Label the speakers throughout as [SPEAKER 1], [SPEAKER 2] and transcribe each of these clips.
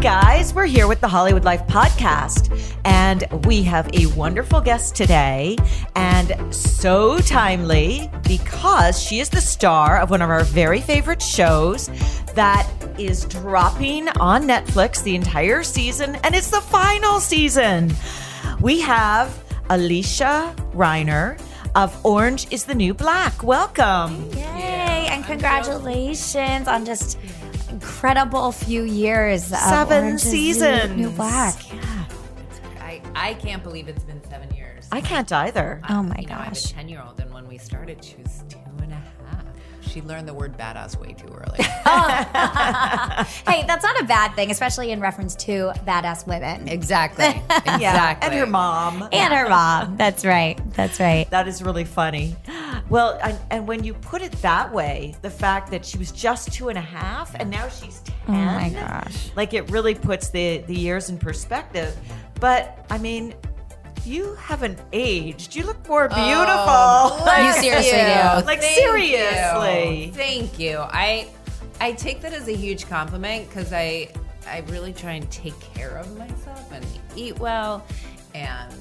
[SPEAKER 1] guys, we're here with the Hollywood Life podcast, and we have a wonderful guest today, and so timely because she is the star of one of our very favorite shows that is dropping on Netflix the entire season, and it's the final season. We have Alysia Reiner of Orange is the New Black. Welcome.
[SPEAKER 2] Yay! And congratulations on just incredible few years. of
[SPEAKER 1] Seven
[SPEAKER 2] Orange is the
[SPEAKER 1] seasons.
[SPEAKER 2] New Black. Yeah.
[SPEAKER 3] I, I can't believe it's been seven years.
[SPEAKER 1] I can't either.
[SPEAKER 2] Uh, oh my
[SPEAKER 3] you know, I have a
[SPEAKER 2] gosh.
[SPEAKER 3] 10 year old, and when we started, she was two and a half. She learned the word badass way too early. Oh.
[SPEAKER 2] Hey, that's not a bad thing, especially in reference to badass women
[SPEAKER 3] exactly. Exactly.
[SPEAKER 1] Yeah, and her mom.
[SPEAKER 2] and her mom. That's right. That's right.
[SPEAKER 1] That is really funny. Well, and, and when you put it that way, the fact that she was just two and a half and now she's 10.
[SPEAKER 2] Oh my gosh.
[SPEAKER 1] Like it really puts the, the years in perspective. But I mean, you haven't aged. You look more oh, beautiful.
[SPEAKER 2] You seriously do.
[SPEAKER 1] Like,
[SPEAKER 3] Oh, Thank
[SPEAKER 1] seriously.
[SPEAKER 3] you. Thank you. I I take that as a huge compliment because I I really try and take care of myself and eat well and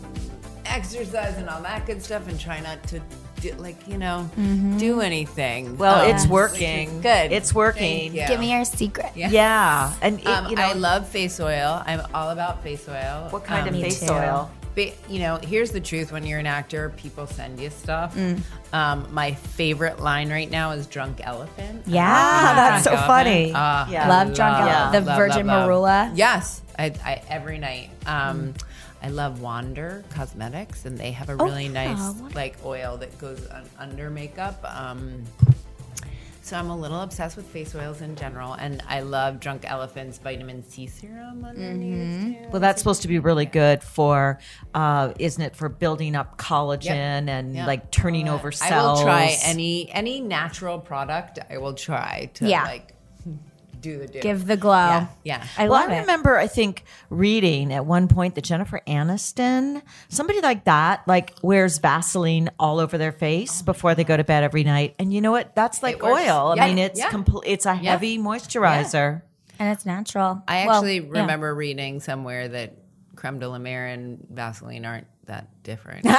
[SPEAKER 3] exercise and all that good stuff and try not to do, like you know do anything.
[SPEAKER 1] well,
[SPEAKER 3] Um,
[SPEAKER 1] it's working.
[SPEAKER 3] Good.
[SPEAKER 1] It's working.
[SPEAKER 3] Thank you.
[SPEAKER 2] Give me your secret.
[SPEAKER 3] Yeah.
[SPEAKER 1] Yeah. And, it,
[SPEAKER 3] Um,
[SPEAKER 1] you know,
[SPEAKER 3] I love face oil. I'm all about face oil.
[SPEAKER 1] what kind
[SPEAKER 3] Um,
[SPEAKER 1] of face
[SPEAKER 2] too.
[SPEAKER 1] oil?
[SPEAKER 3] But, you know, here's the truth: when you're an actor, people send you stuff.
[SPEAKER 1] Mm.
[SPEAKER 3] Um, my favorite line right now is "Drunk Elephant."
[SPEAKER 2] Yeah.
[SPEAKER 1] Ah, that's so
[SPEAKER 3] Drunk
[SPEAKER 1] funny.
[SPEAKER 3] Elephant. Ah,
[SPEAKER 1] Yeah.
[SPEAKER 2] Love Drunk
[SPEAKER 3] love,
[SPEAKER 2] Elephant. The
[SPEAKER 3] love,
[SPEAKER 2] Virgin
[SPEAKER 3] love, love.
[SPEAKER 2] Marula.
[SPEAKER 3] Yes, I, I every night. Um, I love Wander Cosmetics, and they have a really nice like oil that goes un- under makeup. Um, so I'm a little obsessed with face oils in general, and I love Drunk Elephant's vitamin C serum underneath. too.
[SPEAKER 1] Well, that's supposed to be really good for, uh, isn't it, for building up collagen and
[SPEAKER 3] Yeah.
[SPEAKER 1] like turning over cells.
[SPEAKER 3] I will try any any natural product. I will try to
[SPEAKER 2] Yeah.
[SPEAKER 3] like do the do.
[SPEAKER 2] Give the glow.
[SPEAKER 3] Yeah, yeah.
[SPEAKER 2] I
[SPEAKER 1] well,
[SPEAKER 2] love
[SPEAKER 1] I
[SPEAKER 2] it.
[SPEAKER 1] remember, I think, reading at one point that Jennifer Aniston, somebody like that, like wears Vaseline all over their face before they go to bed every night. And you know what? That's like
[SPEAKER 3] works.
[SPEAKER 1] oil. I
[SPEAKER 3] Yeah,
[SPEAKER 1] mean, it's
[SPEAKER 3] yeah.
[SPEAKER 1] complete. It's a heavy moisturizer.
[SPEAKER 2] And it's natural.
[SPEAKER 3] I
[SPEAKER 2] Well,
[SPEAKER 3] actually
[SPEAKER 2] yeah.
[SPEAKER 3] remember reading somewhere that creme de la mer and Vaseline aren't that different.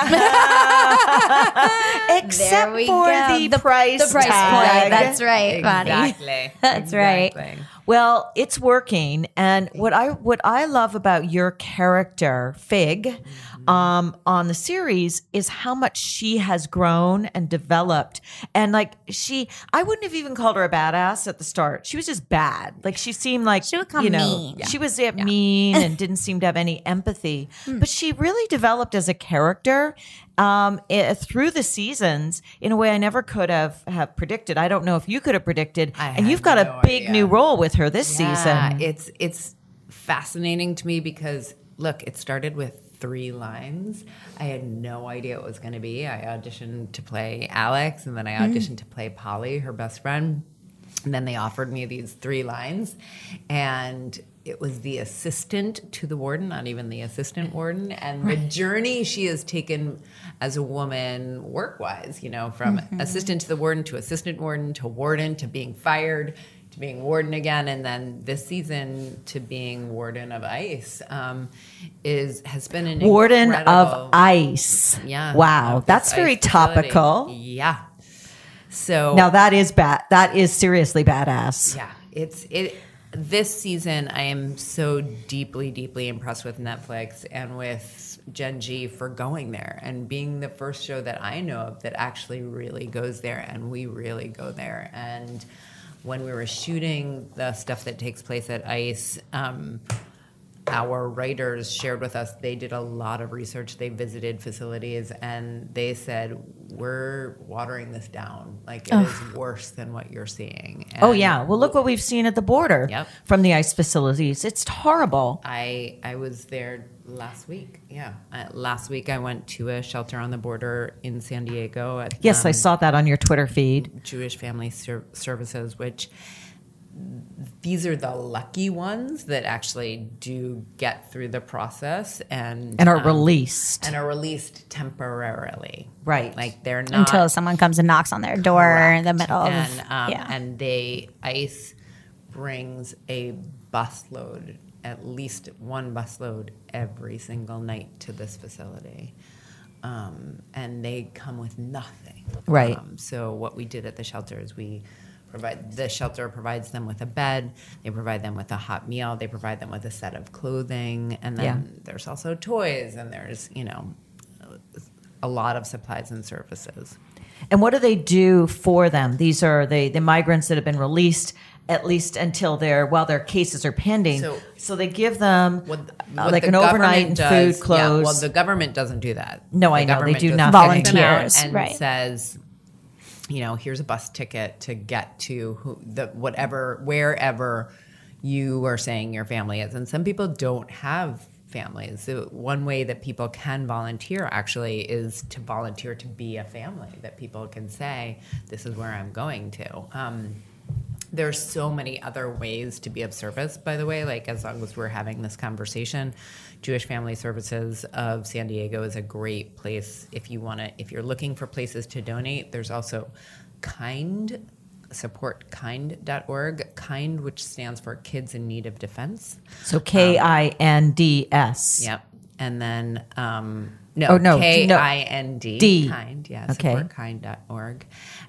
[SPEAKER 1] Except for the,
[SPEAKER 2] The-
[SPEAKER 1] price
[SPEAKER 2] The price
[SPEAKER 1] tag.
[SPEAKER 2] point. That's right, Bonnie.
[SPEAKER 3] exactly.
[SPEAKER 2] That's right.
[SPEAKER 3] Exactly.
[SPEAKER 1] Well, it's working, and what I what I love about your character Fig um, on the series is how much she has grown and developed, and like she, I wouldn't have even called her a badass at the start. She was just bad. Like she seemed like
[SPEAKER 2] She would become
[SPEAKER 1] you know
[SPEAKER 2] mean.
[SPEAKER 1] she was uh, mean and didn't seem to have any empathy, but she really developed as a character. Um, i- through the seasons in a way I never could have have predicted. I don't know if you could have predicted.
[SPEAKER 3] I
[SPEAKER 1] and you've got
[SPEAKER 3] no
[SPEAKER 1] a big
[SPEAKER 3] idea.
[SPEAKER 1] new role with her this
[SPEAKER 3] Yeah,
[SPEAKER 1] season.
[SPEAKER 3] it's it's fascinating to me because look, it started with three lines. I had no idea what it was going to be. I auditioned to play Alex, and then I mm-hmm. auditioned to play Polly, her best friend. And then they offered me these three lines, and it was the assistant to the warden, not even the assistant warden, and the journey she has taken as a woman work wise, you know, from mm-hmm. assistant to the warden to assistant warden to warden to being fired to being warden again, and then this season to being warden of ICE um, is has been an
[SPEAKER 1] Warden of Ice.
[SPEAKER 3] Yeah,
[SPEAKER 1] Wow, that's very
[SPEAKER 3] ICE facility.
[SPEAKER 1] topical.
[SPEAKER 3] Yeah. So
[SPEAKER 1] Now that is bad. That is seriously badass.
[SPEAKER 3] yeah, it's it. This season, I am so deeply, deeply impressed with Netflix and with Jenji for going there and being the first show that I know of that actually really goes there, and we really go there. And when we were shooting the stuff that takes place at ICE, um, our writers shared with us they did a lot of research. They visited facilities and they said, We're watering this down. Like, it is worse than what you're seeing.
[SPEAKER 1] Oh yeah. Well, look what we've seen at the border
[SPEAKER 3] Yep.
[SPEAKER 1] from the ICE facilities. It's horrible.
[SPEAKER 3] I I was there last week. Yeah, uh, last week I went to a shelter on the border in San Diego. At,
[SPEAKER 1] Yes, I
[SPEAKER 3] um,
[SPEAKER 1] saw that on your Twitter feed.
[SPEAKER 3] Jewish Family Ser- Services, which these are the lucky ones that actually do get through the process and
[SPEAKER 1] And are
[SPEAKER 3] um,
[SPEAKER 1] released.
[SPEAKER 3] and are released temporarily.
[SPEAKER 1] Right.
[SPEAKER 3] like they're not
[SPEAKER 2] Until someone comes and knocks on their door in the middle of
[SPEAKER 3] and um,
[SPEAKER 2] yeah.
[SPEAKER 3] and they ICE brings a busload, at least one busload every single night to this facility, um, and they come with nothing.
[SPEAKER 1] Right.
[SPEAKER 3] Um, so what we did at the shelter is we provide the shelter provides them with a bed, they provide them with a hot meal, they provide them with a set of clothing, and then
[SPEAKER 1] Yeah.
[SPEAKER 3] there's also toys and there's you know a lot of supplies and services.
[SPEAKER 1] And what do they do for them? These are the the migrants that have been released at least until their while their cases are pending. So,
[SPEAKER 3] So-
[SPEAKER 1] they give them
[SPEAKER 3] what,
[SPEAKER 1] uh, like
[SPEAKER 3] the
[SPEAKER 1] an overnight
[SPEAKER 3] does-
[SPEAKER 1] food, clothes.
[SPEAKER 3] Yeah, well, the government doesn't do that.
[SPEAKER 1] No,
[SPEAKER 3] The
[SPEAKER 1] I know. They do
[SPEAKER 3] just
[SPEAKER 1] nothing.
[SPEAKER 3] kicks them out
[SPEAKER 2] Volunteers,
[SPEAKER 3] and
[SPEAKER 2] right.
[SPEAKER 3] says, you know, here's a bus ticket to get to who, the whatever wherever you are saying your family is, and some people don't have families. So one way that people can volunteer actually is to volunteer to be a family that people can say, "This is where I'm going to." Um, there's so many other ways to be of service by the way like as long as we're having this conversation jewish family services of san diego is a great place if you want to if you're looking for places to donate there's also kind support kind.org kind which stands for kids in need of defense
[SPEAKER 1] so K I N D S.
[SPEAKER 3] Yep. And then, um, no,
[SPEAKER 1] Oh, no,
[SPEAKER 3] K. I N D,
[SPEAKER 1] D.
[SPEAKER 3] kind, yeah,
[SPEAKER 1] Okay.
[SPEAKER 3] supportkind.org.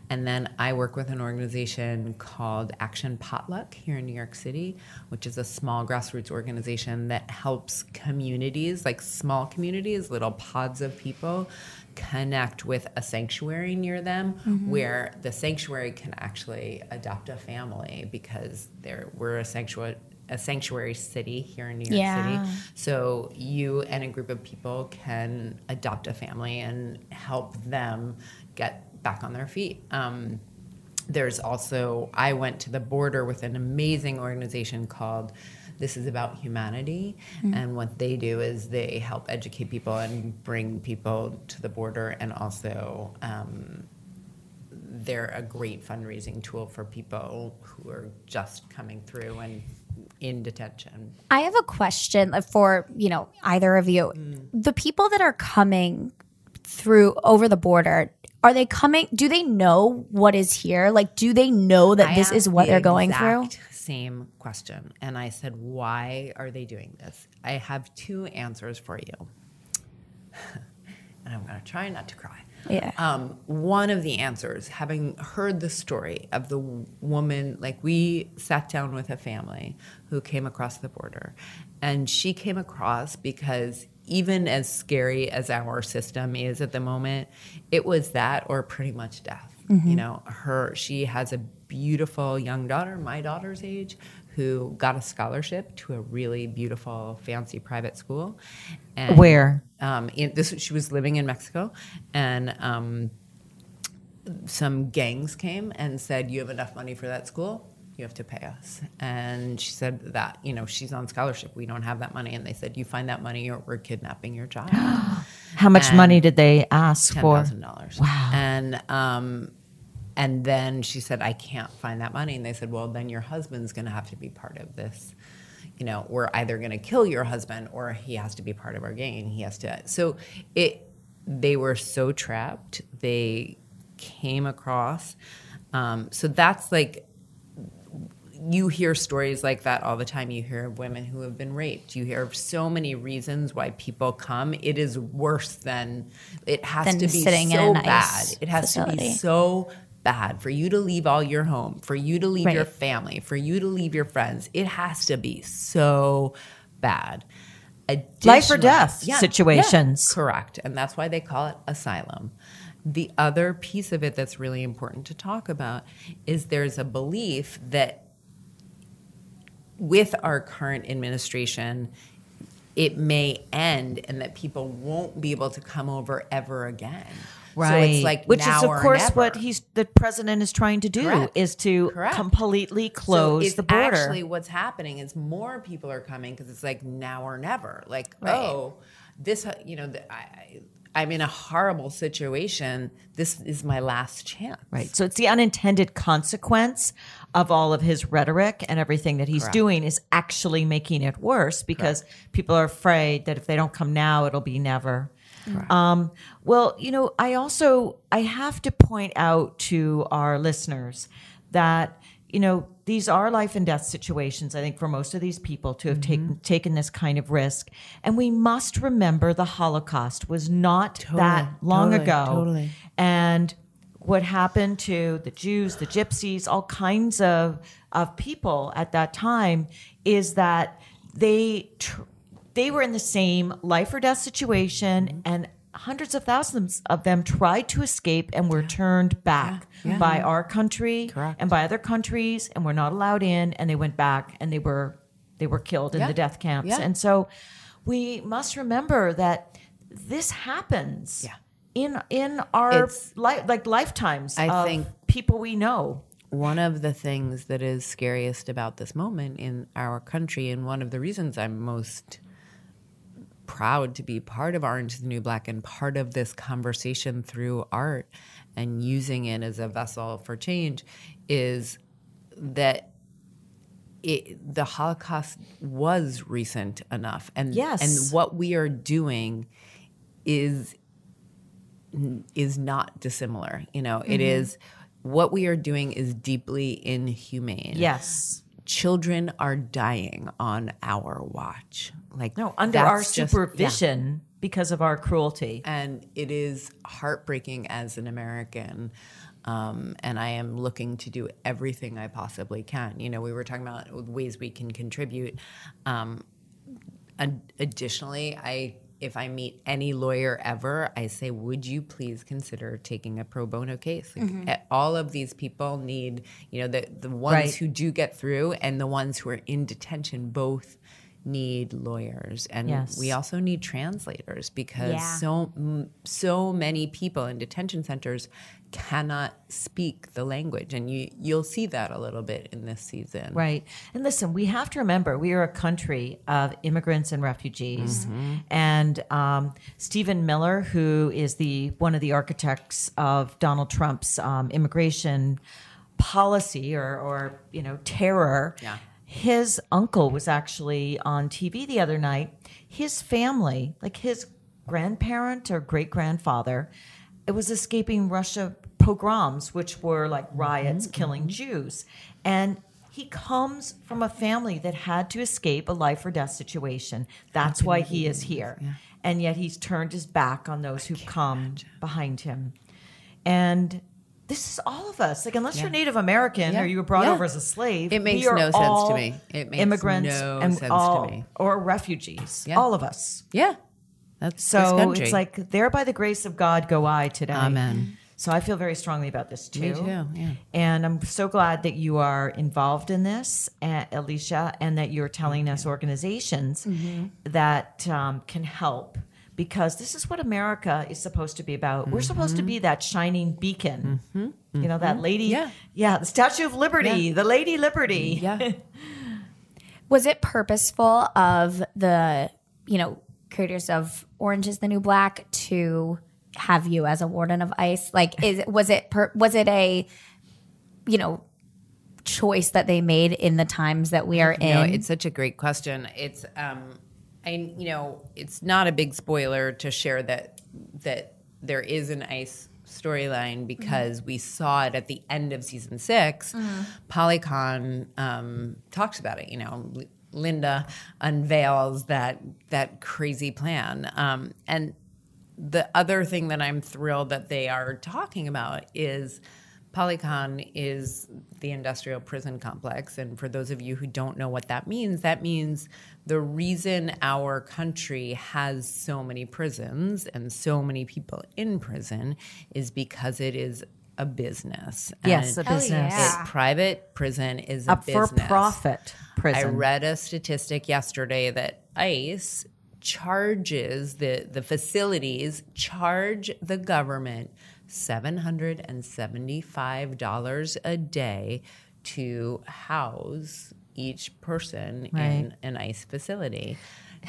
[SPEAKER 3] And then I work with an organization called Action Potluck here in New York City, which is a small grassroots organization that helps communities, like small communities, little pods of people, connect with a sanctuary near them mm-hmm. where the sanctuary can actually adopt a family because they're, we're a sanctuary. A sanctuary city here in New York
[SPEAKER 2] Yeah.
[SPEAKER 3] City. So you and a group of people can adopt a family and help them get back on their feet. Um, there's also I went to the border with an amazing organization called This is About Humanity, and what they do is they help educate people and bring people to the border, and also. Um, they're a great fundraising tool for people who are just coming through and in detention.
[SPEAKER 2] I have a question for, you know, either of you. Mm. The people that are coming through over the border, are they coming do they know what is here? Like do they know that
[SPEAKER 3] I
[SPEAKER 2] this is what
[SPEAKER 3] the
[SPEAKER 2] they're going through?
[SPEAKER 3] Same question. And I said, why are they doing this? I have two answers for you. and I'm going to try not to cry.
[SPEAKER 2] Yeah.
[SPEAKER 3] Um, one of the answers, having heard the story of the woman, like we sat down with a family who came across the border, and she came across because even as scary as our system is at the moment, it was that or pretty much death. You know, her she has a beautiful young daughter, my daughter's age, who got a scholarship to a really beautiful, fancy private school. And
[SPEAKER 1] Where?
[SPEAKER 3] um, in, this she was living in Mexico, and um, some gangs came and said, "You have enough money for that school. You have to pay us." And she said that you know she's on scholarship. We don't have that money, and they said, "You find that money, or we're kidnapping your child."
[SPEAKER 1] How much
[SPEAKER 3] And
[SPEAKER 1] money did they ask
[SPEAKER 3] Ten
[SPEAKER 1] for?
[SPEAKER 3] thousand dollars. Wow. And um, and then she said, "I can't find that money," and they said, "Well, then your husband's going to have to be part of this." you know, we're either going to kill your husband or he has to be part of our gang. He has to. So it, they were so trapped. They came across. Um, so that's like, you hear stories like that all the time. You hear of women who have been raped. You hear of so many reasons why people come. It is worse than it has
[SPEAKER 2] Than
[SPEAKER 3] to be
[SPEAKER 2] sitting in
[SPEAKER 3] so
[SPEAKER 2] an
[SPEAKER 3] bad. It has to be so bad for you to leave all your home, for you to leave your family, for you to leave your friends. It has to be so bad.
[SPEAKER 1] Life or death situations.
[SPEAKER 3] correct. And that's why they call it asylum. The other piece of it that's really important to talk about is there's a belief that with our current administration, it may end and that people won't be able to come over ever again.
[SPEAKER 1] Right.
[SPEAKER 3] So it's like
[SPEAKER 1] which is of course what he's the president is trying to do
[SPEAKER 3] Correct.
[SPEAKER 1] is to
[SPEAKER 3] Correct.
[SPEAKER 1] completely close
[SPEAKER 3] so it's
[SPEAKER 1] the border.
[SPEAKER 3] Actually, what's happening is more people are coming because it's like now or never. Like, oh, this, uh, you know, the, I, I- I'm in a horrible situation. This is my last chance.
[SPEAKER 1] Right. So it's the unintended consequence of all of his rhetoric and everything that he's doing is actually making it worse because people are afraid that if they don't come now, it'll be never. Um, well, you know, I also I have to point out to our listeners that you know these are life and death situations. I think for most of these people to have taken taken this kind of risk, and we must remember the Holocaust was not that long
[SPEAKER 3] totally,
[SPEAKER 1] ago,
[SPEAKER 3] totally.
[SPEAKER 1] and what happened to the Jews, the Gypsies, all kinds of of people at that time is that they tr- they were in the same life or death situation, mm-hmm. and hundreds of thousands of them tried to escape and were turned back by mm-hmm. our country and by other countries, and were not allowed in, and they went back and they were they were killed in
[SPEAKER 3] Yeah.
[SPEAKER 1] the death camps,
[SPEAKER 3] Yeah.
[SPEAKER 1] and so we must remember that this happens
[SPEAKER 3] Yeah.
[SPEAKER 1] in in our li- like lifetimes
[SPEAKER 3] I
[SPEAKER 1] of
[SPEAKER 3] think-
[SPEAKER 1] people we know.
[SPEAKER 3] one of the things that is scariest about this moment in our country, and one of the reasons I'm most proud to be part of Orange is the New Black and part of this conversation through art and using it as a vessel for change is that it, the Holocaust was recent enough, and
[SPEAKER 1] Yes.
[SPEAKER 3] and what we are doing is is not dissimilar. You know, it mm-hmm. is what we are doing is deeply inhumane.
[SPEAKER 1] Yes.
[SPEAKER 3] Children are dying on our watch. Like
[SPEAKER 1] No, under our
[SPEAKER 3] that's just- yeah.
[SPEAKER 1] supervision because of our cruelty.
[SPEAKER 3] And it is heartbreaking as an American. Um, and I am looking to do everything I possibly can. You know, we were talking about ways we can contribute. Um, Ad- additionally, I if I meet any lawyer ever, I say, would you please consider taking a pro bono case? Like, eh, All of these people need, you know, the the ones
[SPEAKER 1] Right.
[SPEAKER 3] who do get through and the ones who are in detention both need lawyers and
[SPEAKER 1] Yes.
[SPEAKER 3] we also need translators because
[SPEAKER 2] Yeah.
[SPEAKER 3] so so many people in detention centers cannot speak the language and you you'll see that a little bit in this season
[SPEAKER 1] Right. And listen, we have to remember we are a country of immigrants and refugees.
[SPEAKER 3] Mm-hmm.
[SPEAKER 1] And um, Stephen Miller, who is the one of the architects of Donald Trump's um, immigration policy or, or you know terror.
[SPEAKER 3] Yeah.
[SPEAKER 1] His uncle was actually on TV the other night. His family, like his grandparent or great grandfather, it was escaping Russia pogroms, which were like riots mm-hmm. killing mm-hmm. Jews. And he comes from a family that had to escape a life or death situation. That's why he is here. And yet he's turned his back on those who've come behind him. And this is all of us. Like, unless you're Native American
[SPEAKER 3] Yeah.
[SPEAKER 1] or you were brought
[SPEAKER 3] Yeah.
[SPEAKER 1] over as a slave,
[SPEAKER 3] It makes no sense to me. It makes
[SPEAKER 1] immigrants
[SPEAKER 3] no
[SPEAKER 1] and
[SPEAKER 3] sense to
[SPEAKER 1] all,
[SPEAKER 3] me.
[SPEAKER 1] or refugees.
[SPEAKER 3] Yeah.
[SPEAKER 1] All of us.
[SPEAKER 3] yeah that's
[SPEAKER 1] So it's like, there by the grace of God go I today.
[SPEAKER 3] Amen.
[SPEAKER 1] So I feel very strongly about this too.
[SPEAKER 3] Me too, yeah.
[SPEAKER 1] And I'm so glad that you are involved in this, uh, Alysia, and that you're telling us organizations
[SPEAKER 3] Mm-hmm.
[SPEAKER 1] that um, can help because this is what America is supposed to be about. We're supposed to be that shining beacon. You know, that lady.
[SPEAKER 3] Mm-hmm. Yeah.
[SPEAKER 1] Yeah. The Statue of Liberty, the Lady Liberty.
[SPEAKER 3] yeah
[SPEAKER 2] Was it purposeful of the, you know, creators of Orange is the New Black to have you as a warden of ICE? Like, is was it per, was it a, you know, choice that they made in the times that we are in?
[SPEAKER 3] No, it's such a great question. It's um I you know, it's not a big spoiler to share that that there is an ice storyline because we saw it at the end of season 6 Polycon um, talks about it. You know, L- Linda unveils that that crazy plan, um, and the other thing that I'm thrilled that they are talking about is Polycon is the industrial prison complex. And for those of you who don't know what that means, that means the reason our country has so many prisons and so many people in prison is because it is a business.
[SPEAKER 1] Yes, a business.
[SPEAKER 2] yeah.
[SPEAKER 3] private prison is a
[SPEAKER 1] A for
[SPEAKER 3] business.
[SPEAKER 1] profit prison.
[SPEAKER 3] I read a statistic yesterday that ICE charges the the facilities charge the government seven hundred and seventy five dollars a day to house each person in an ICE facility.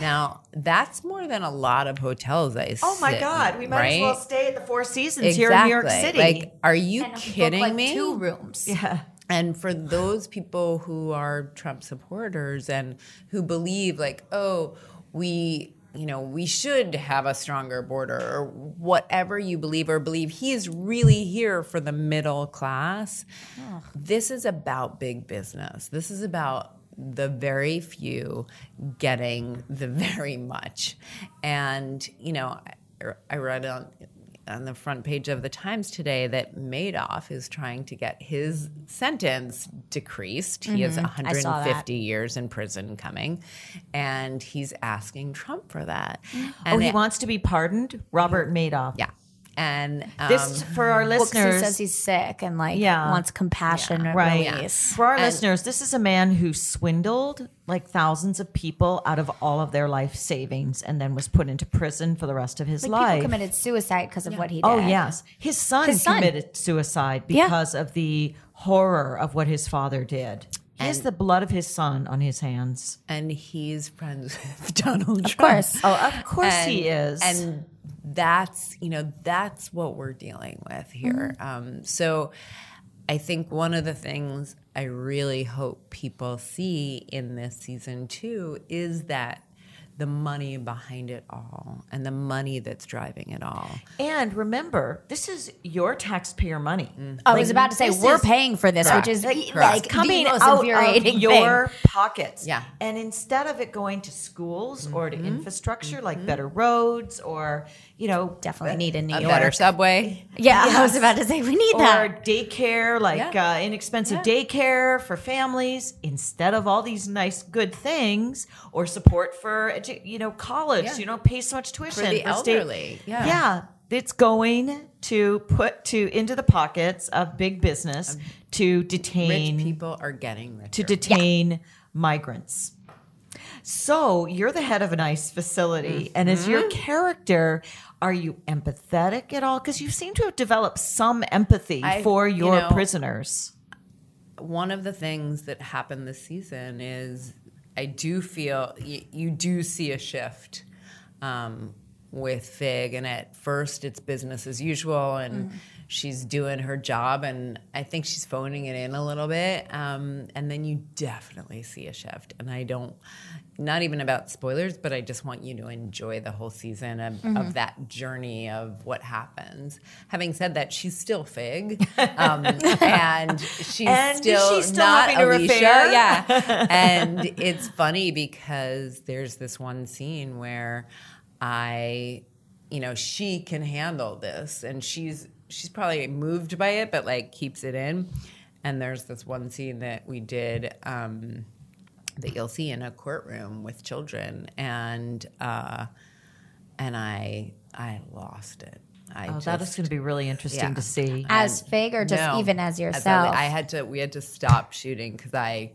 [SPEAKER 3] Now that's more than a lot of hotels. I
[SPEAKER 1] Oh my
[SPEAKER 3] sit-
[SPEAKER 1] God, we might as well stay at the Four Seasons here in New York City.
[SPEAKER 3] Like, are you
[SPEAKER 2] And book,
[SPEAKER 3] kidding
[SPEAKER 2] like,
[SPEAKER 3] me?
[SPEAKER 2] Two rooms.
[SPEAKER 1] yeah.
[SPEAKER 3] And for those people who are Trump supporters and who believe, like, oh, we, you know, we should have a stronger border or whatever you believe or believe he is really here for the middle class. This is about big business. This is about the very few getting the very much. And, you know, I, I read on on the front page of the Times today that Madoff is trying to get his sentence decreased. He has
[SPEAKER 2] Mm-hmm. I saw that.
[SPEAKER 3] 150 years in prison coming, and he's asking Trump for that.
[SPEAKER 1] Oh, he
[SPEAKER 3] it-
[SPEAKER 1] wants to be pardoned? Robert Madoff.
[SPEAKER 3] yeah, and um,
[SPEAKER 1] This, for our
[SPEAKER 2] Well, 'cause
[SPEAKER 1] listeners.
[SPEAKER 2] he says he's sick and like
[SPEAKER 1] Yeah.
[SPEAKER 2] wants compassion and
[SPEAKER 1] Right.
[SPEAKER 2] release.
[SPEAKER 1] For our
[SPEAKER 3] And-
[SPEAKER 1] listeners, this is a man who swindled like thousands of people out of all of their life savings and then was put into prison for the rest of his
[SPEAKER 2] Like
[SPEAKER 1] life.
[SPEAKER 2] people committed suicide because of what he did.
[SPEAKER 1] Oh yes, his son,
[SPEAKER 2] His son.
[SPEAKER 1] committed suicide
[SPEAKER 2] Yeah.
[SPEAKER 1] because of the horror of what his father did. He has the blood of his son on his hands.
[SPEAKER 3] and he's friends with Donald Trump.
[SPEAKER 2] Of course.
[SPEAKER 1] Oh, of course
[SPEAKER 3] and,
[SPEAKER 1] he is.
[SPEAKER 3] And that's you know that's what we're dealing with here.
[SPEAKER 1] Mm-hmm.
[SPEAKER 3] Um, so I think one of the things I really hope people see in this season two is that the money behind it all and the money that's driving it all.
[SPEAKER 1] And remember, this is your taxpayer money.
[SPEAKER 2] I was about to say we're
[SPEAKER 1] is-
[SPEAKER 2] paying for this,
[SPEAKER 3] Correct.
[SPEAKER 2] which is
[SPEAKER 3] Correct.
[SPEAKER 2] like
[SPEAKER 1] coming
[SPEAKER 2] the most
[SPEAKER 1] out of your
[SPEAKER 2] thing.
[SPEAKER 1] pockets.
[SPEAKER 3] Yeah.
[SPEAKER 1] And instead of it going to schools or to
[SPEAKER 2] Mm-hmm.
[SPEAKER 1] infrastructure like better roads or, you know,
[SPEAKER 2] Definitely need in New
[SPEAKER 3] A
[SPEAKER 2] York.
[SPEAKER 3] better subway.
[SPEAKER 2] Yeah, I was about to say we need
[SPEAKER 1] or
[SPEAKER 2] that.
[SPEAKER 1] Or daycare, like
[SPEAKER 3] Yeah.
[SPEAKER 1] uh, inexpensive daycare for families, instead of all these nice, good things, or support for, you know, college.
[SPEAKER 3] Yeah.
[SPEAKER 1] You don't pay so much tuition for
[SPEAKER 3] the
[SPEAKER 1] state-
[SPEAKER 3] elderly, yeah.
[SPEAKER 1] yeah, it's going to put to into the pockets of big business to detain
[SPEAKER 3] Rich people are getting richer.
[SPEAKER 1] to detain migrants. So you're the head of an ICE facility, and as
[SPEAKER 3] Mm-hmm.
[SPEAKER 1] your character, are you empathetic at all? Because you seem to have developed some empathy
[SPEAKER 3] I-
[SPEAKER 1] for
[SPEAKER 3] you
[SPEAKER 1] your
[SPEAKER 3] know-
[SPEAKER 1] prisoners.
[SPEAKER 3] one of the things that happened this season is I do feel y- you do see a shift um, with Fig, and at first it's business as usual, and she's doing her job, and I think she's phoning it in a little bit, um, and then you definitely see a shift, and I don't. Not even about spoilers, but I just want you to enjoy the whole season of, of that journey of what happens. Having said that, she's still Fig, um, and she's
[SPEAKER 1] And
[SPEAKER 3] still
[SPEAKER 1] she's still
[SPEAKER 3] not
[SPEAKER 1] Alysia.
[SPEAKER 3] Yeah, and it's funny because there's this one scene where I, you know, she can handle this, and she's she's probably moved by it, but like keeps it in. And there's this one scene that we did. Um, that you'll see in a courtroom with children, and uh, and I I lost it. I
[SPEAKER 1] Oh,
[SPEAKER 3] just,
[SPEAKER 1] that is going to be really interesting
[SPEAKER 3] yeah.
[SPEAKER 1] to see.
[SPEAKER 2] As Fig or just
[SPEAKER 3] no.
[SPEAKER 2] even as yourself?
[SPEAKER 3] I had to. We had to stop shooting because I,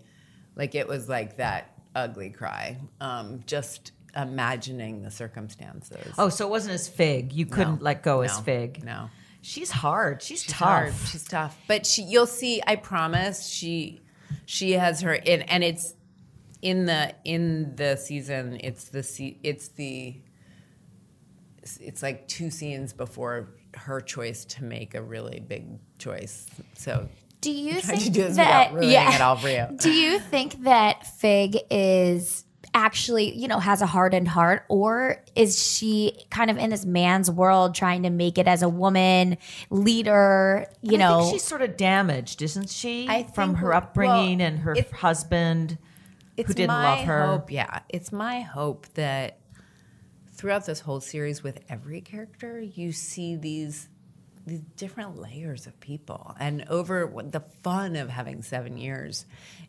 [SPEAKER 3] like, it was like that ugly cry. Um, just imagining the circumstances.
[SPEAKER 1] Oh, so it wasn't as Fig. You couldn't
[SPEAKER 3] No,
[SPEAKER 1] let go as Fig.
[SPEAKER 3] No,
[SPEAKER 1] She's hard. She's,
[SPEAKER 3] she's
[SPEAKER 1] tough.
[SPEAKER 3] hard. She's tough. But she, you'll see. I promise. She, she has her. And, and it's in the in the season. It's the se- It's the. It's like two scenes before her choice to make a really big choice. So
[SPEAKER 2] Do you think
[SPEAKER 3] do this
[SPEAKER 2] that yeah.
[SPEAKER 3] it all for you.
[SPEAKER 2] Do you think that Fig is actually, you know, has a hardened heart or is she kind of in this man's world trying to make it as a woman leader, you
[SPEAKER 1] I
[SPEAKER 2] know?
[SPEAKER 1] think she's sort of damaged, isn't she?
[SPEAKER 3] I
[SPEAKER 1] from her upbringing
[SPEAKER 3] well,
[SPEAKER 1] and her
[SPEAKER 3] it-
[SPEAKER 1] husband who didn't love her.
[SPEAKER 3] Hope, yeah, it's my hope that throughout this whole series, with every character, you see these these different layers of people, and over the fun of having seven years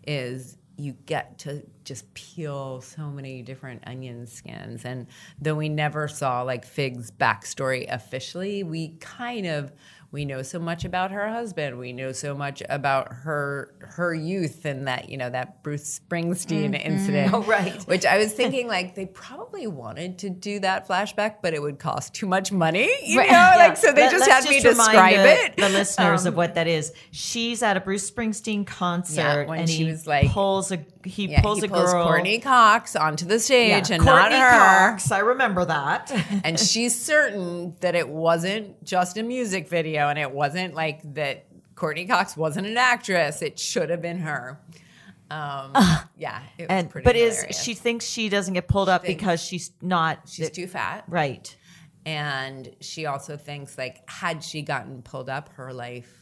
[SPEAKER 3] is you get to just peel so many different onion skins. And though we never saw like Fig's backstory officially, we kind of we know so much about her husband. We know so much about her her youth and that you know that Bruce Springsteen incident.
[SPEAKER 1] Oh, right.
[SPEAKER 3] Which I was thinking like they probably wanted to do that flashback, but it would cost too much money. You
[SPEAKER 2] Right.
[SPEAKER 3] know,
[SPEAKER 1] Yeah,
[SPEAKER 3] like so they
[SPEAKER 1] let-
[SPEAKER 3] just had me describe
[SPEAKER 1] the,
[SPEAKER 3] it.
[SPEAKER 1] The listeners of
[SPEAKER 3] Um,
[SPEAKER 1] what that is. She's at a Bruce Springsteen concert,
[SPEAKER 3] when
[SPEAKER 1] and
[SPEAKER 3] she
[SPEAKER 1] he
[SPEAKER 3] was like-
[SPEAKER 1] pulls a he
[SPEAKER 3] yeah,
[SPEAKER 1] pulls
[SPEAKER 3] he
[SPEAKER 1] a
[SPEAKER 3] pulls
[SPEAKER 1] girl.
[SPEAKER 3] Courteney Cox onto the
[SPEAKER 1] Yeah,
[SPEAKER 3] stage and
[SPEAKER 1] Courteney
[SPEAKER 3] not her.
[SPEAKER 1] Cox. I remember that.
[SPEAKER 3] and she's certain that it wasn't just a music video and it wasn't like that Courteney Cox wasn't an actress. It should have been her. Um, yeah, it was
[SPEAKER 1] and
[SPEAKER 3] pretty
[SPEAKER 1] but is she thinks she doesn't get pulled up
[SPEAKER 3] thinks-
[SPEAKER 1] because she's not
[SPEAKER 3] she's too fat
[SPEAKER 1] right.
[SPEAKER 3] and she also thinks like had she gotten pulled up her life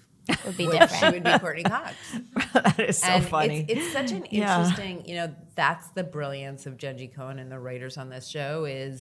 [SPEAKER 2] Would be
[SPEAKER 3] would, she would be Courteney Cox.
[SPEAKER 1] that is so
[SPEAKER 3] and
[SPEAKER 1] funny.
[SPEAKER 3] It's, it's such an
[SPEAKER 1] Yeah.
[SPEAKER 3] interesting, you know, that's the brilliance of Jenji Kohan and the writers on this show is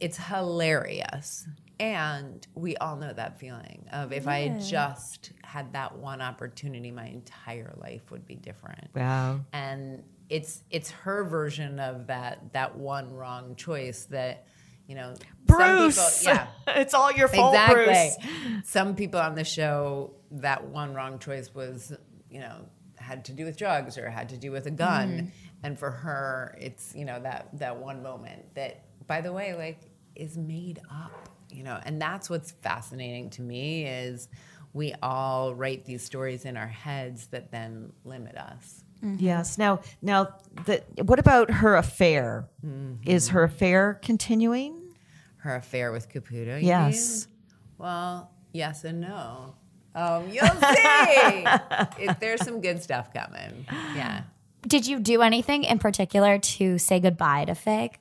[SPEAKER 3] it's hilarious. And we all know that feeling of if I had just had that one opportunity, my entire life would be different.
[SPEAKER 1] wow.
[SPEAKER 3] And it's it's her version of that that one wrong choice that, you know,
[SPEAKER 1] Bruce.
[SPEAKER 3] Some people, yeah.
[SPEAKER 1] it's all your fault,
[SPEAKER 3] exactly.
[SPEAKER 1] Bruce.
[SPEAKER 3] Some people on the show, that one wrong choice was, you know, had to do with drugs or had to do with a gun.
[SPEAKER 1] Mm-hmm.
[SPEAKER 3] And for her, it's, you know, that that one moment that, by the way, like is made up, you know, and that's what's fascinating to me is we all write these stories in our heads that then limit us.
[SPEAKER 1] Yes. Now, now, the, what about her affair?
[SPEAKER 3] Mm-hmm.
[SPEAKER 1] Is her affair continuing?
[SPEAKER 3] Her affair with Caputo. you
[SPEAKER 1] Yes.
[SPEAKER 3] mean? Well, yes and no. Um, you'll see. it, there's some good stuff coming. Yeah.
[SPEAKER 2] Did you do anything in particular to say goodbye to Fig?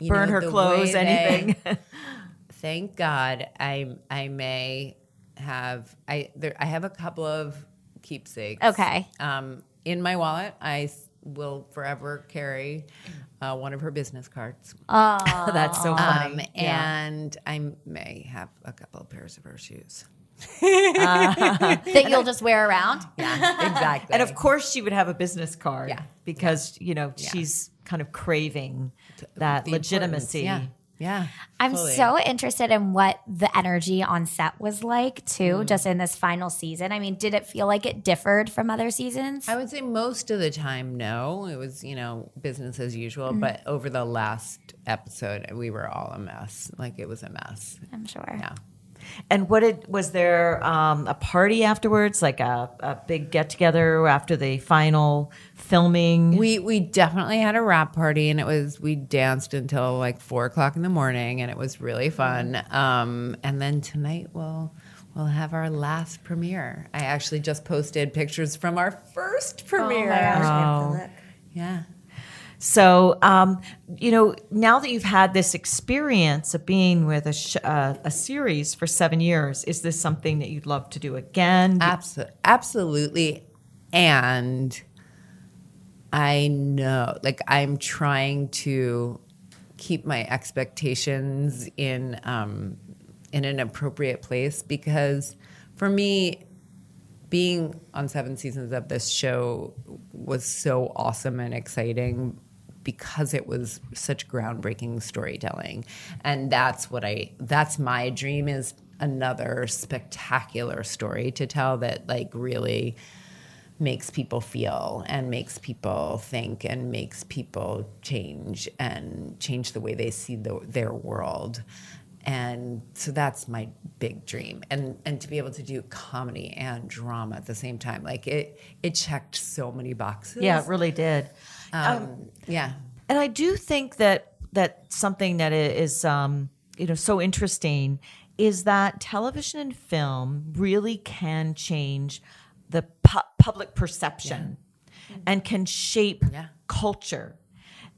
[SPEAKER 3] You
[SPEAKER 1] Burn
[SPEAKER 3] know,
[SPEAKER 1] her clothes? Anything?
[SPEAKER 3] they- thank God, I I may have I there I have a couple of keepsakes.
[SPEAKER 2] Okay.
[SPEAKER 3] Um, in my wallet, I will forever carry uh, one of her business cards.
[SPEAKER 1] Oh, that's so funny.
[SPEAKER 3] Um, and I may have a couple of pairs of her shoes.
[SPEAKER 2] That you'll just wear around?
[SPEAKER 3] Yeah, exactly.
[SPEAKER 1] and of course, she would have a business card.
[SPEAKER 3] Yeah.
[SPEAKER 1] Because you know she's kind of craving that
[SPEAKER 3] The
[SPEAKER 1] legitimacy.
[SPEAKER 3] Yeah. Yeah.
[SPEAKER 2] I'm
[SPEAKER 3] fully.
[SPEAKER 2] so interested in what the energy on set was like too, mm. just in this final season. I mean, did it feel like it differed from other seasons?
[SPEAKER 3] I would say most of the time, no. It was, you know, business as usual. Mm. But over the last episode, we were all a mess. Like it was a mess.
[SPEAKER 2] I'm sure.
[SPEAKER 3] Yeah.
[SPEAKER 1] And what did was there um, a party afterwards, like a, a big get together after the final filming?
[SPEAKER 3] We we definitely had a wrap party, and it was we danced until like four o'clock in the morning, and it was really fun. Um, and then tonight we'll we'll have our last premiere. I actually just posted pictures from our first premiere. Oh, Yeah.
[SPEAKER 1] So, um, you know, now that you've had this experience of being with a, sh- uh, a series for seven years, is this something that you'd love to do again?
[SPEAKER 3] Absolutely, absolutely. And I know, like, I'm trying to keep my expectations in um, in an appropriate place because, for me, being on seven seasons of this show was so awesome and exciting because it was such groundbreaking storytelling. And that's what i that's my dream is another spectacular story to tell that like really makes people feel and makes people think and makes people change and change the way they see the, their world. And so that's my big dream. And and to be able to do comedy and drama at the same time like it it checked so many boxes.
[SPEAKER 1] Yeah, it really did.
[SPEAKER 3] Um, yeah
[SPEAKER 1] And I do think that that something that is um, you know so interesting is that television and film really can change the pu- public perception and can shape
[SPEAKER 3] Yeah.
[SPEAKER 1] culture.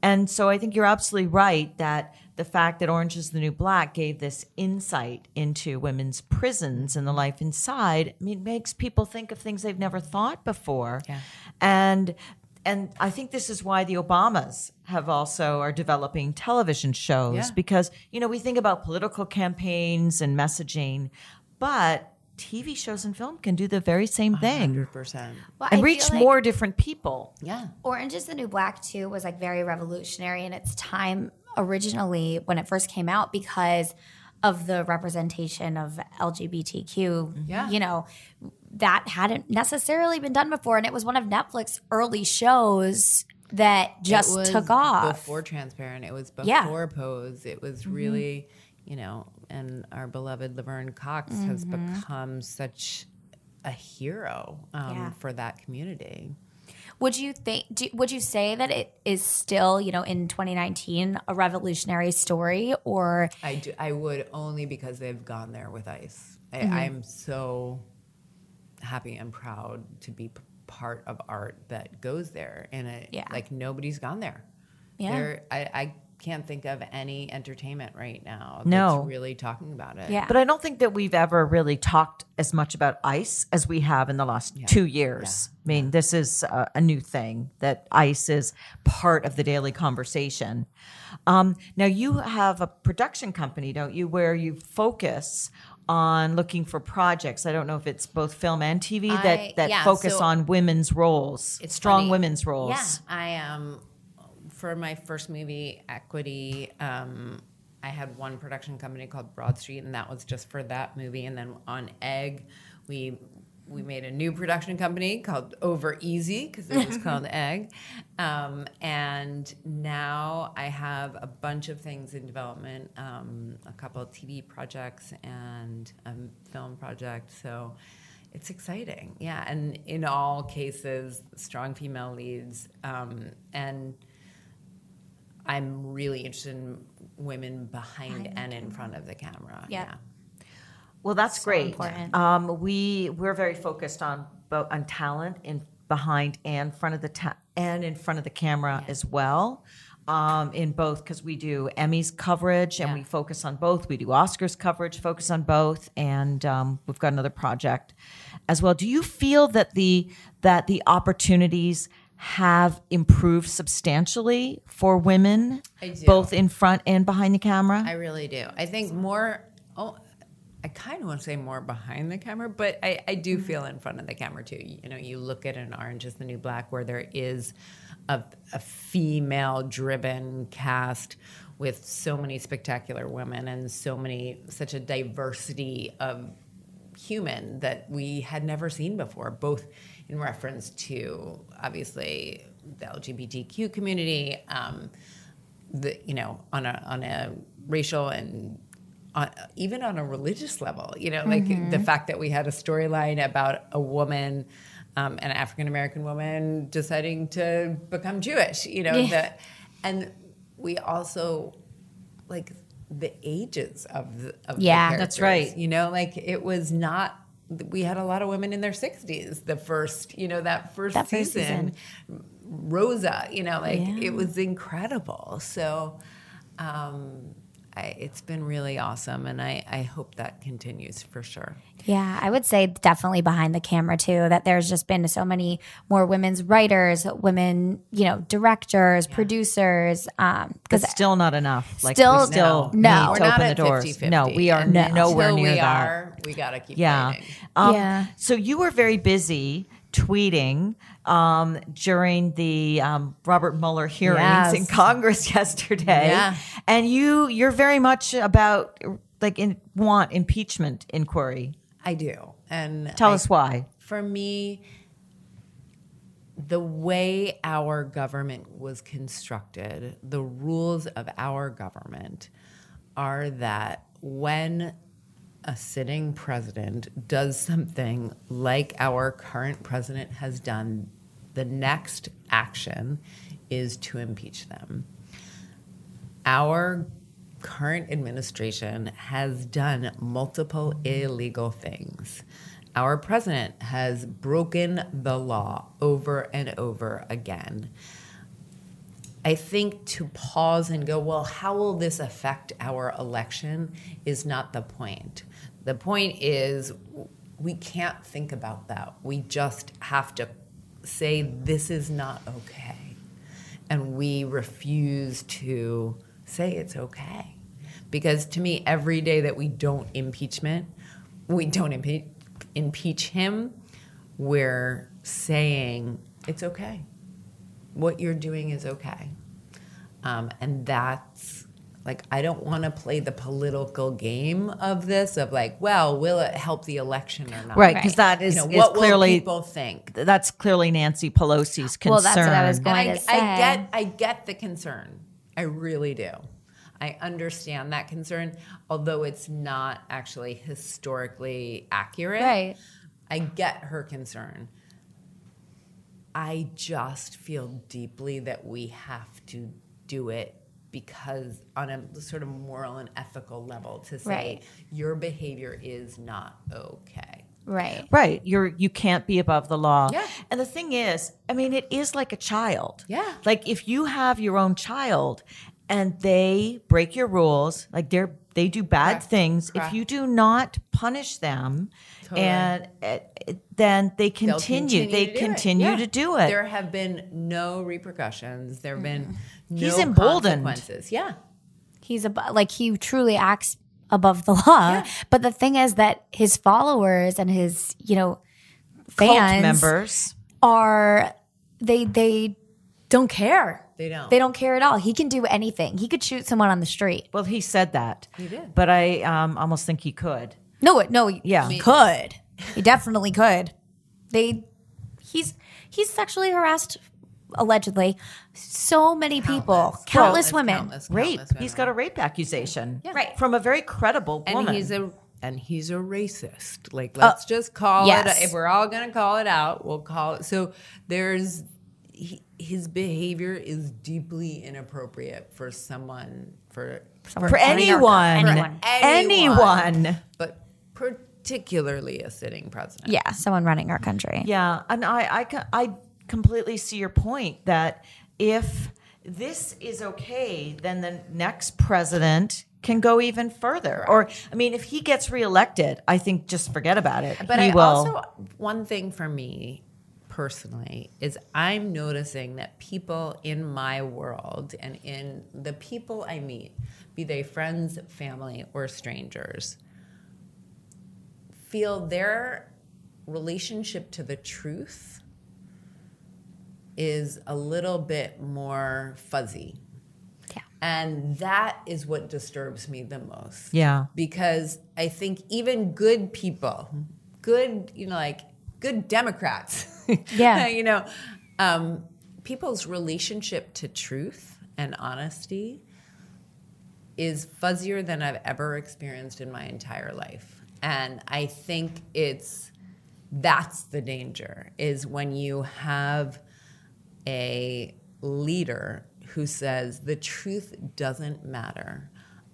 [SPEAKER 1] And so I think you're absolutely right that the fact that Orange is the New Black gave this insight into women's prisons and the life inside, I mean, makes people think of things they've never thought before.
[SPEAKER 3] Yeah.
[SPEAKER 1] And and I think this is why the Obamas have also are developing television shows
[SPEAKER 3] Yeah.
[SPEAKER 1] because you know we think about political campaigns and messaging, but TV shows and film can do the very same thing
[SPEAKER 3] 100%.
[SPEAKER 2] Well,
[SPEAKER 1] and
[SPEAKER 2] I
[SPEAKER 1] reach
[SPEAKER 2] like
[SPEAKER 1] more different people.
[SPEAKER 3] Yeah.
[SPEAKER 2] Orange is the New Black too was like very revolutionary in its time originally when it first came out because of the representation of LGBTQ.
[SPEAKER 3] Yeah.
[SPEAKER 2] You know, that hadn't necessarily been done before. And it was one of Netflix's early shows that just
[SPEAKER 3] It was
[SPEAKER 2] took off.
[SPEAKER 3] Before Transparent, it was before
[SPEAKER 2] Yeah.
[SPEAKER 3] Pose. It was really, you know, and our beloved Laverne Cox has become such a hero um,
[SPEAKER 2] Yeah.
[SPEAKER 3] for that community.
[SPEAKER 2] Would you think? Do, would you say that it is still, you know, in 2019, a revolutionary story, or
[SPEAKER 3] I do, I would only because they've gone there with ICE. I,
[SPEAKER 2] Mm-hmm.
[SPEAKER 3] I'm so happy and proud to be p- part of art that goes there, and it
[SPEAKER 2] Yeah.
[SPEAKER 3] like nobody's gone there.
[SPEAKER 2] Yeah.
[SPEAKER 3] There, I, I can't think of any entertainment right now that's
[SPEAKER 1] No.
[SPEAKER 3] really talking about it.
[SPEAKER 2] yeah?
[SPEAKER 1] But I don't think that we've ever really talked as much about ICE as we have in the last two years. I mean, this is a, a new thing that ICE is part of the daily conversation. Um, now, you have a production company, don't you, where you focus on looking for projects. I don't know if it's both film and TV
[SPEAKER 3] I-
[SPEAKER 1] that, that
[SPEAKER 3] yeah,
[SPEAKER 1] focus
[SPEAKER 3] so
[SPEAKER 1] on women's roles,
[SPEAKER 3] It's
[SPEAKER 1] strong
[SPEAKER 3] funny.
[SPEAKER 1] women's roles.
[SPEAKER 3] Yeah, I um, for my first movie, Equity, um, I had one production company called Broad Street, and that was just for that movie. And then on Egg, we we made a new production company called Over Easy because it was called Egg. Um, and now I have a bunch of things in development, um, a couple of TV projects and a film project. So it's exciting, yeah. And in all cases, strong female leads, um, and I'm really interested in women behind and in front of the camera.
[SPEAKER 2] Yeah.
[SPEAKER 1] Well, that's great. Um, we we're very focused on bo- on talent in behind and front of the ta- and in front of the camera as well. Um, in both because we do Emmys coverage and
[SPEAKER 3] Yeah.
[SPEAKER 1] we focus on both. We do Oscars coverage, focus on both, and um, we've got another project as well. Do you feel that the that the opportunities have improved substantially for women,
[SPEAKER 3] I do.
[SPEAKER 1] both in front and behind the camera?
[SPEAKER 3] I really do. I think more. Oh, I kind of want to say more behind the camera, but I, I do feel in front of the camera too. You know, you look at an Orange is the New Black where there is a, a female-driven cast with so many spectacular women and so many such a diversity of human that we had never seen before, both in reference to obviously the LGBTQ community, um, the you know on a on a racial and on, even on a religious level, you know, like the fact that we had a storyline about a woman, um, an African American woman, deciding to become Jewish, you know, that, and we also like the ages of the, of the
[SPEAKER 2] Yeah.
[SPEAKER 1] That's right.
[SPEAKER 3] You know, like it was not. We had a lot of women in their sixties. The first, you know, that first
[SPEAKER 2] That first
[SPEAKER 3] season, Rosa, you know, like it was incredible. So, um, I, it's been really awesome, and I, I hope that continues for sure.
[SPEAKER 2] Yeah, I would say definitely behind the camera too. That there's just been so many more women's writers, women, you know, directors, producers. Um,
[SPEAKER 1] but
[SPEAKER 2] because
[SPEAKER 1] still not enough. Like
[SPEAKER 2] Still-
[SPEAKER 1] we still
[SPEAKER 2] No.
[SPEAKER 1] need
[SPEAKER 2] We're
[SPEAKER 1] to
[SPEAKER 3] We're not
[SPEAKER 1] open
[SPEAKER 3] at
[SPEAKER 1] the doors.
[SPEAKER 3] 50-50,
[SPEAKER 1] No, we are
[SPEAKER 3] and
[SPEAKER 1] nowhere
[SPEAKER 3] until
[SPEAKER 1] near
[SPEAKER 3] we
[SPEAKER 1] that.
[SPEAKER 3] Are, we gotta keep
[SPEAKER 1] Yeah. Um,
[SPEAKER 2] Yeah.
[SPEAKER 1] So you were very busy tweeting um, during the um, Robert Mueller hearings
[SPEAKER 3] Yes.
[SPEAKER 1] in Congress yesterday,
[SPEAKER 3] Yeah.
[SPEAKER 1] and you you're very much about like in, want impeachment inquiry.
[SPEAKER 3] I do, and
[SPEAKER 1] Tell
[SPEAKER 3] I-
[SPEAKER 1] us why.
[SPEAKER 3] For me, the way our government was constructed, the rules of our government are that when a sitting president does something like our current president has done, the next action is to impeach them. Our current administration has done multiple illegal things. Our president has broken the law over and over again. I think to pause and go, well, how will this affect our election is not the point. The point is we can't think about that. We just have to say this is not okay. And we refuse to say it's okay. Because to me, every day that we don't impeachment, we don't impe- impeach him, we're saying it's okay. What you're doing is okay. Um, and that's like, I don't want to play the political game of this, of like, well, will it help the election or not?
[SPEAKER 1] Right, because that is,
[SPEAKER 3] You know,
[SPEAKER 1] is
[SPEAKER 3] what
[SPEAKER 1] clearly
[SPEAKER 3] will people think?
[SPEAKER 1] that's clearly Nancy Pelosi's concern.
[SPEAKER 2] Well, that's what I was going
[SPEAKER 3] I,
[SPEAKER 2] to say.
[SPEAKER 3] I get I get the concern. I really do. I understand that concern, although it's not actually historically accurate.
[SPEAKER 2] Right.
[SPEAKER 3] I get her concern. I just feel deeply that we have to do it because on a sort of moral and ethical level to say
[SPEAKER 2] Right.
[SPEAKER 3] your behavior is not okay.
[SPEAKER 2] Right.
[SPEAKER 1] Right. You're you can't be above the law.
[SPEAKER 3] Yeah.
[SPEAKER 1] And the thing is, I mean, it is like a child.
[SPEAKER 3] Yeah.
[SPEAKER 1] Like if you have your own child and they break your rules, like they're they do bad
[SPEAKER 3] Correct.
[SPEAKER 1] things,
[SPEAKER 3] Correct.
[SPEAKER 1] if you do not punish them and uh, then they
[SPEAKER 3] They'll
[SPEAKER 1] continue, they
[SPEAKER 3] to do it.
[SPEAKER 1] continue
[SPEAKER 3] Yeah.
[SPEAKER 1] to do it.
[SPEAKER 3] There have been no repercussions. There have been no
[SPEAKER 1] He's emboldened.
[SPEAKER 3] consequences. Yeah.
[SPEAKER 2] He's above, like he truly acts above the law. But the thing is that his followers and his, you know,
[SPEAKER 1] Cult
[SPEAKER 2] fans
[SPEAKER 1] members.
[SPEAKER 2] are they they don't care.
[SPEAKER 3] They don't.
[SPEAKER 2] They don't care at all. He can do anything. He could shoot someone on the street.
[SPEAKER 1] Well, he said that.
[SPEAKER 3] He did.
[SPEAKER 1] But I um, almost think he could.
[SPEAKER 2] No, it- no,
[SPEAKER 1] Yeah.
[SPEAKER 2] he could. He definitely could. They, he's he's sexually harassed allegedly so many people, countless,
[SPEAKER 3] Countless,
[SPEAKER 2] women.
[SPEAKER 3] countless,
[SPEAKER 1] Rape.
[SPEAKER 3] countless
[SPEAKER 1] He's
[SPEAKER 3] women.
[SPEAKER 1] got a rape accusation.
[SPEAKER 2] Right.
[SPEAKER 1] From a very credible
[SPEAKER 3] and
[SPEAKER 1] woman.
[SPEAKER 3] he's a and he's a racist. Like let's uh, just call
[SPEAKER 2] yes.
[SPEAKER 3] it. If we're all gonna call it out, we'll call it. So there's he, his behavior is deeply inappropriate for someone for
[SPEAKER 1] for
[SPEAKER 2] running our-
[SPEAKER 1] anyone,
[SPEAKER 2] anyone.
[SPEAKER 1] anyone.
[SPEAKER 3] but particularly a sitting president.
[SPEAKER 2] Yeah, someone running our country.
[SPEAKER 1] Yeah, and I, I, I completely see your point that if this is okay, then the next president can go even further. Or, I mean, if he gets reelected, I think just forget about it.
[SPEAKER 3] But
[SPEAKER 1] he
[SPEAKER 3] I
[SPEAKER 1] will.
[SPEAKER 3] also one thing for me personally is I'm noticing that people in my world and in the people I meet, be they friends, family, or strangers, feel their relationship to the truth is a little bit more fuzzy.
[SPEAKER 2] Yeah.
[SPEAKER 3] And that is what disturbs me the most
[SPEAKER 1] yeah.
[SPEAKER 3] because I think even good people, good, you know, like good Democrats,
[SPEAKER 2] Yeah.
[SPEAKER 3] you know, um, people's relationship to truth and honesty is fuzzier than I've ever experienced in my entire life. And I think it's that's the danger is when you have a leader who says the truth doesn't matter.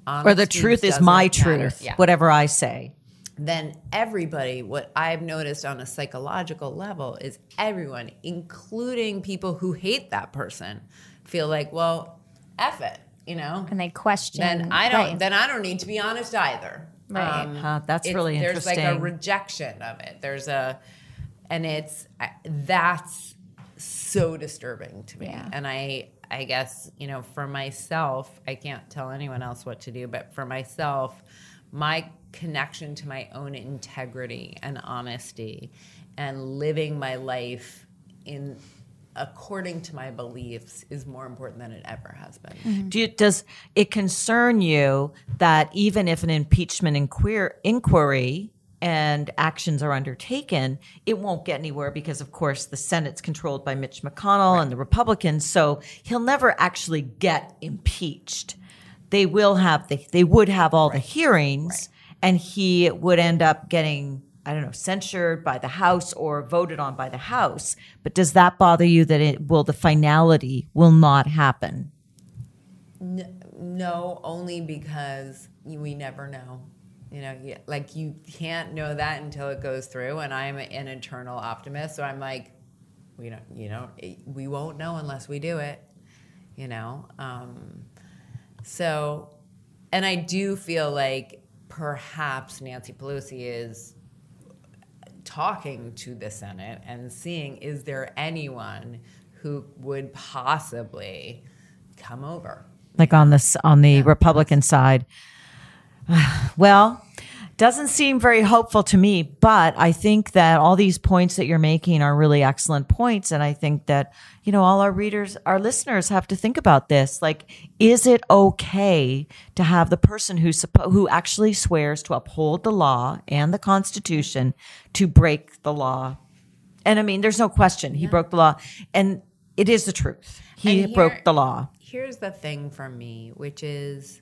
[SPEAKER 1] Or the truth is my
[SPEAKER 3] matter."
[SPEAKER 1] truth,
[SPEAKER 3] Yeah
[SPEAKER 1] whatever I say.
[SPEAKER 3] then everybody, what I've noticed on a psychological level is everyone, including people who hate that person, feel like, well, F it, you know?
[SPEAKER 2] And they question.
[SPEAKER 3] Then I don't
[SPEAKER 2] right.
[SPEAKER 3] then I don't need to be honest either.
[SPEAKER 2] Right.
[SPEAKER 3] Um,
[SPEAKER 1] Huh, that's
[SPEAKER 3] it's-
[SPEAKER 1] really
[SPEAKER 3] there's like a rejection of it. There's a and it's that's so disturbing to me.
[SPEAKER 2] Yeah.
[SPEAKER 3] And I I guess, you know, for myself, I can't tell anyone else what to do, but for myself, my connection to my own integrity and honesty and living my life in according to my beliefs is more important than it ever has been. Mm-hmm.
[SPEAKER 1] Do you, does it concern you that even if an impeachment inquir- inquiry and actions are undertaken, it won't get anywhere because, of course, the Senate's controlled by Mitch McConnell and the Republicans, so he'll never actually get impeached. They will have the, they would have all the hearings, and he would end up getting. I don't know, censured by the House or voted on by the House. But does that bother you that it will the finality will not happen?
[SPEAKER 3] No, only because we never know. You know, like you can't know that until it goes through. And I'm an eternal optimist, so I'm like, we don't, you know, we won't know unless we do it. you know. Um, so, and I do feel like perhaps Nancy Pelosi is talking to the Senate and seeing is there anyone who would possibly come over.
[SPEAKER 1] like on this on the Republican side. Well, doesn't seem very hopeful to me, but I think that all these points that you're making are really excellent points and I think that, you know, all our readers, our listeners have to think about this. Like is it okay to have the person who suppo- who actually swears to uphold the law and the constitution to break the law? And I mean, there's no question he broke the law and it is the truth. He
[SPEAKER 3] here-
[SPEAKER 1] broke the law.
[SPEAKER 3] Here's the thing for me, which is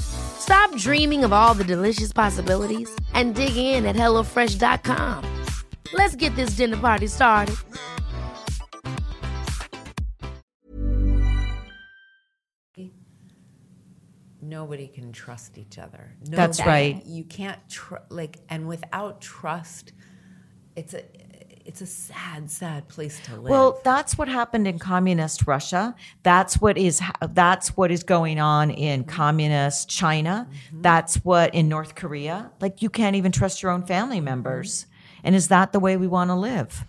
[SPEAKER 4] Stop dreaming of all the delicious possibilities and dig in at HelloFresh.com. Let's get this dinner party started.
[SPEAKER 3] nobody can trust each other.
[SPEAKER 1] That's right.
[SPEAKER 3] You can't tr- like, and without trust, it's a it's a sad, sad place to live.
[SPEAKER 1] Well, that's what happened in communist Russia. That's what is that's what is going on in mm-hmm. communist China. Mm-hmm. That's what in North Korea. Like you can't even trust your own family mm-hmm. members. And is that the way we want to live?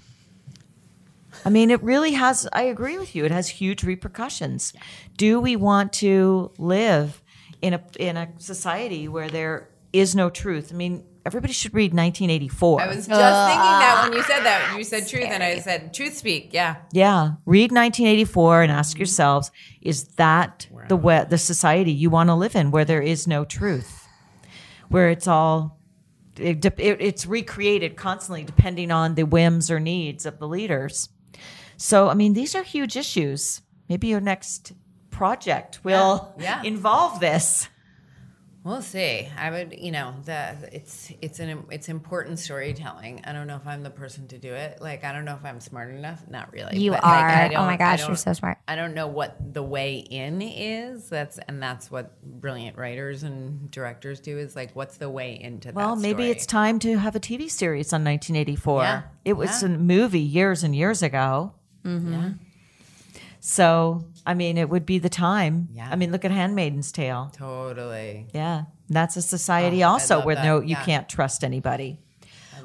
[SPEAKER 1] I mean, it really has I agree with you. It has huge repercussions. Do we want to live in a in a society where there is no truth? I mean, everybody should read 1984.
[SPEAKER 3] I was just thinking that when you said that, you said truth, and I said truth speak. Yeah,
[SPEAKER 1] Yeah, read 1984 and ask yourselves: Is that the way, the society you want to live in, where there is no truth, where it's all it, it, it's recreated constantly depending on the whims or needs of the leaders? So, I mean, these are huge issues. Maybe your next project will
[SPEAKER 3] Yeah.
[SPEAKER 1] involve this.
[SPEAKER 3] We'll see. I would, you know, the it's it's an it's important storytelling. I don't know if I'm the person to do it. Like, I don't know if I'm smart enough. Not really.
[SPEAKER 2] You
[SPEAKER 3] but, like,
[SPEAKER 2] are. Oh my gosh, you're so smart.
[SPEAKER 3] I don't know what the way in is. That's and that's what brilliant writers and directors do. Is like, what's the way into
[SPEAKER 1] Well,
[SPEAKER 3] that?
[SPEAKER 1] maybe
[SPEAKER 3] story?
[SPEAKER 1] it's time to have a TV series on 1984.
[SPEAKER 3] Yeah,
[SPEAKER 1] It was
[SPEAKER 3] yeah.
[SPEAKER 1] a movie years and years ago. Mm-hmm.
[SPEAKER 3] Yeah.
[SPEAKER 1] So, I mean, it would be the time.
[SPEAKER 3] Yeah.
[SPEAKER 1] I mean, look at Handmaiden's Tale.
[SPEAKER 3] Totally.
[SPEAKER 1] Yeah. That's a society
[SPEAKER 3] Oh,
[SPEAKER 1] also where
[SPEAKER 3] that.
[SPEAKER 1] no, you
[SPEAKER 3] Yeah.
[SPEAKER 1] can't trust anybody.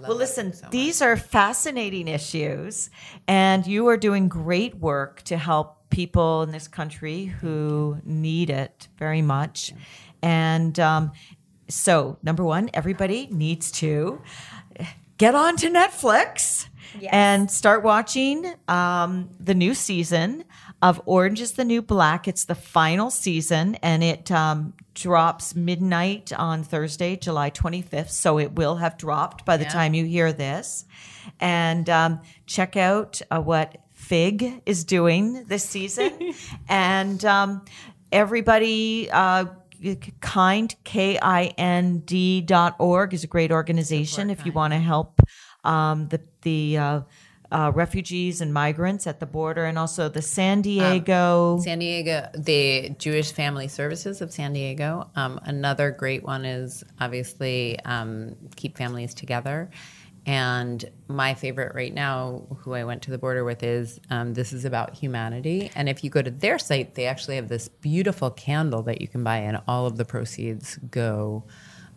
[SPEAKER 1] Well, listen,
[SPEAKER 3] so
[SPEAKER 1] these are fascinating issues, and you are doing great work to help people in this country who need it very much. And um, so, number one, everybody needs to get on to Netflix and start watching um, the new season of Orange is the New Black. It's the final season and it um, drops midnight on Thursday, July 25th. So it will have dropped by the time you hear this. And um, check out uh, what Fig is doing this season. and um, everybody, uh, kind k-i-n-d dot org is a great organization if you want to help um, the the uh, uh, refugees and migrants at the border and also the san diego
[SPEAKER 3] San Diego, the Jewish Family Services of San Diego. Um, another great one is obviously um, Keep Families Together. And my favorite right now, who I went to the border with, is um, This is About Humanity. And if you go to their site, they actually have this beautiful candle that you can buy, and all of the proceeds go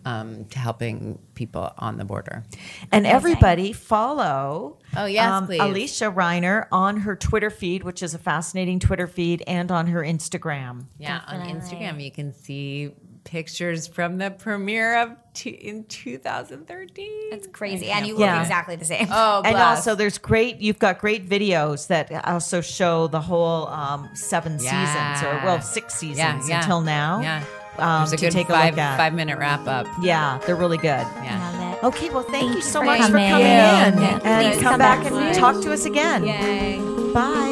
[SPEAKER 3] um, to helping people on the border.
[SPEAKER 1] and everybody follow um,
[SPEAKER 3] Oh, yes, please.
[SPEAKER 1] Alysia Reiner on her twitter feed which is a fascinating twitter feed and on her instagram
[SPEAKER 3] Yeah, on Instagram you can see pictures from the premiere of two, in 2013.
[SPEAKER 2] It's crazy. And you
[SPEAKER 1] Yeah.
[SPEAKER 2] look exactly the same.
[SPEAKER 3] Oh,
[SPEAKER 1] and also there's great you've got great videos that also show the whole um, seven seasons or well six seasons
[SPEAKER 3] Yeah, yeah.
[SPEAKER 1] until now
[SPEAKER 3] Yeah.
[SPEAKER 1] Um,
[SPEAKER 3] There's a
[SPEAKER 1] to
[SPEAKER 3] good
[SPEAKER 1] take a
[SPEAKER 3] five,
[SPEAKER 1] look at
[SPEAKER 3] five minute wrap up.
[SPEAKER 1] yeah they're really good
[SPEAKER 3] Yeah.
[SPEAKER 2] Love it.
[SPEAKER 1] okay well thank, you
[SPEAKER 2] you
[SPEAKER 1] so
[SPEAKER 2] for
[SPEAKER 1] much for
[SPEAKER 2] coming.
[SPEAKER 1] coming in
[SPEAKER 2] Yeah.
[SPEAKER 1] and come
[SPEAKER 2] come
[SPEAKER 1] back
[SPEAKER 2] back
[SPEAKER 1] and talk to us again
[SPEAKER 3] Yay.
[SPEAKER 1] bye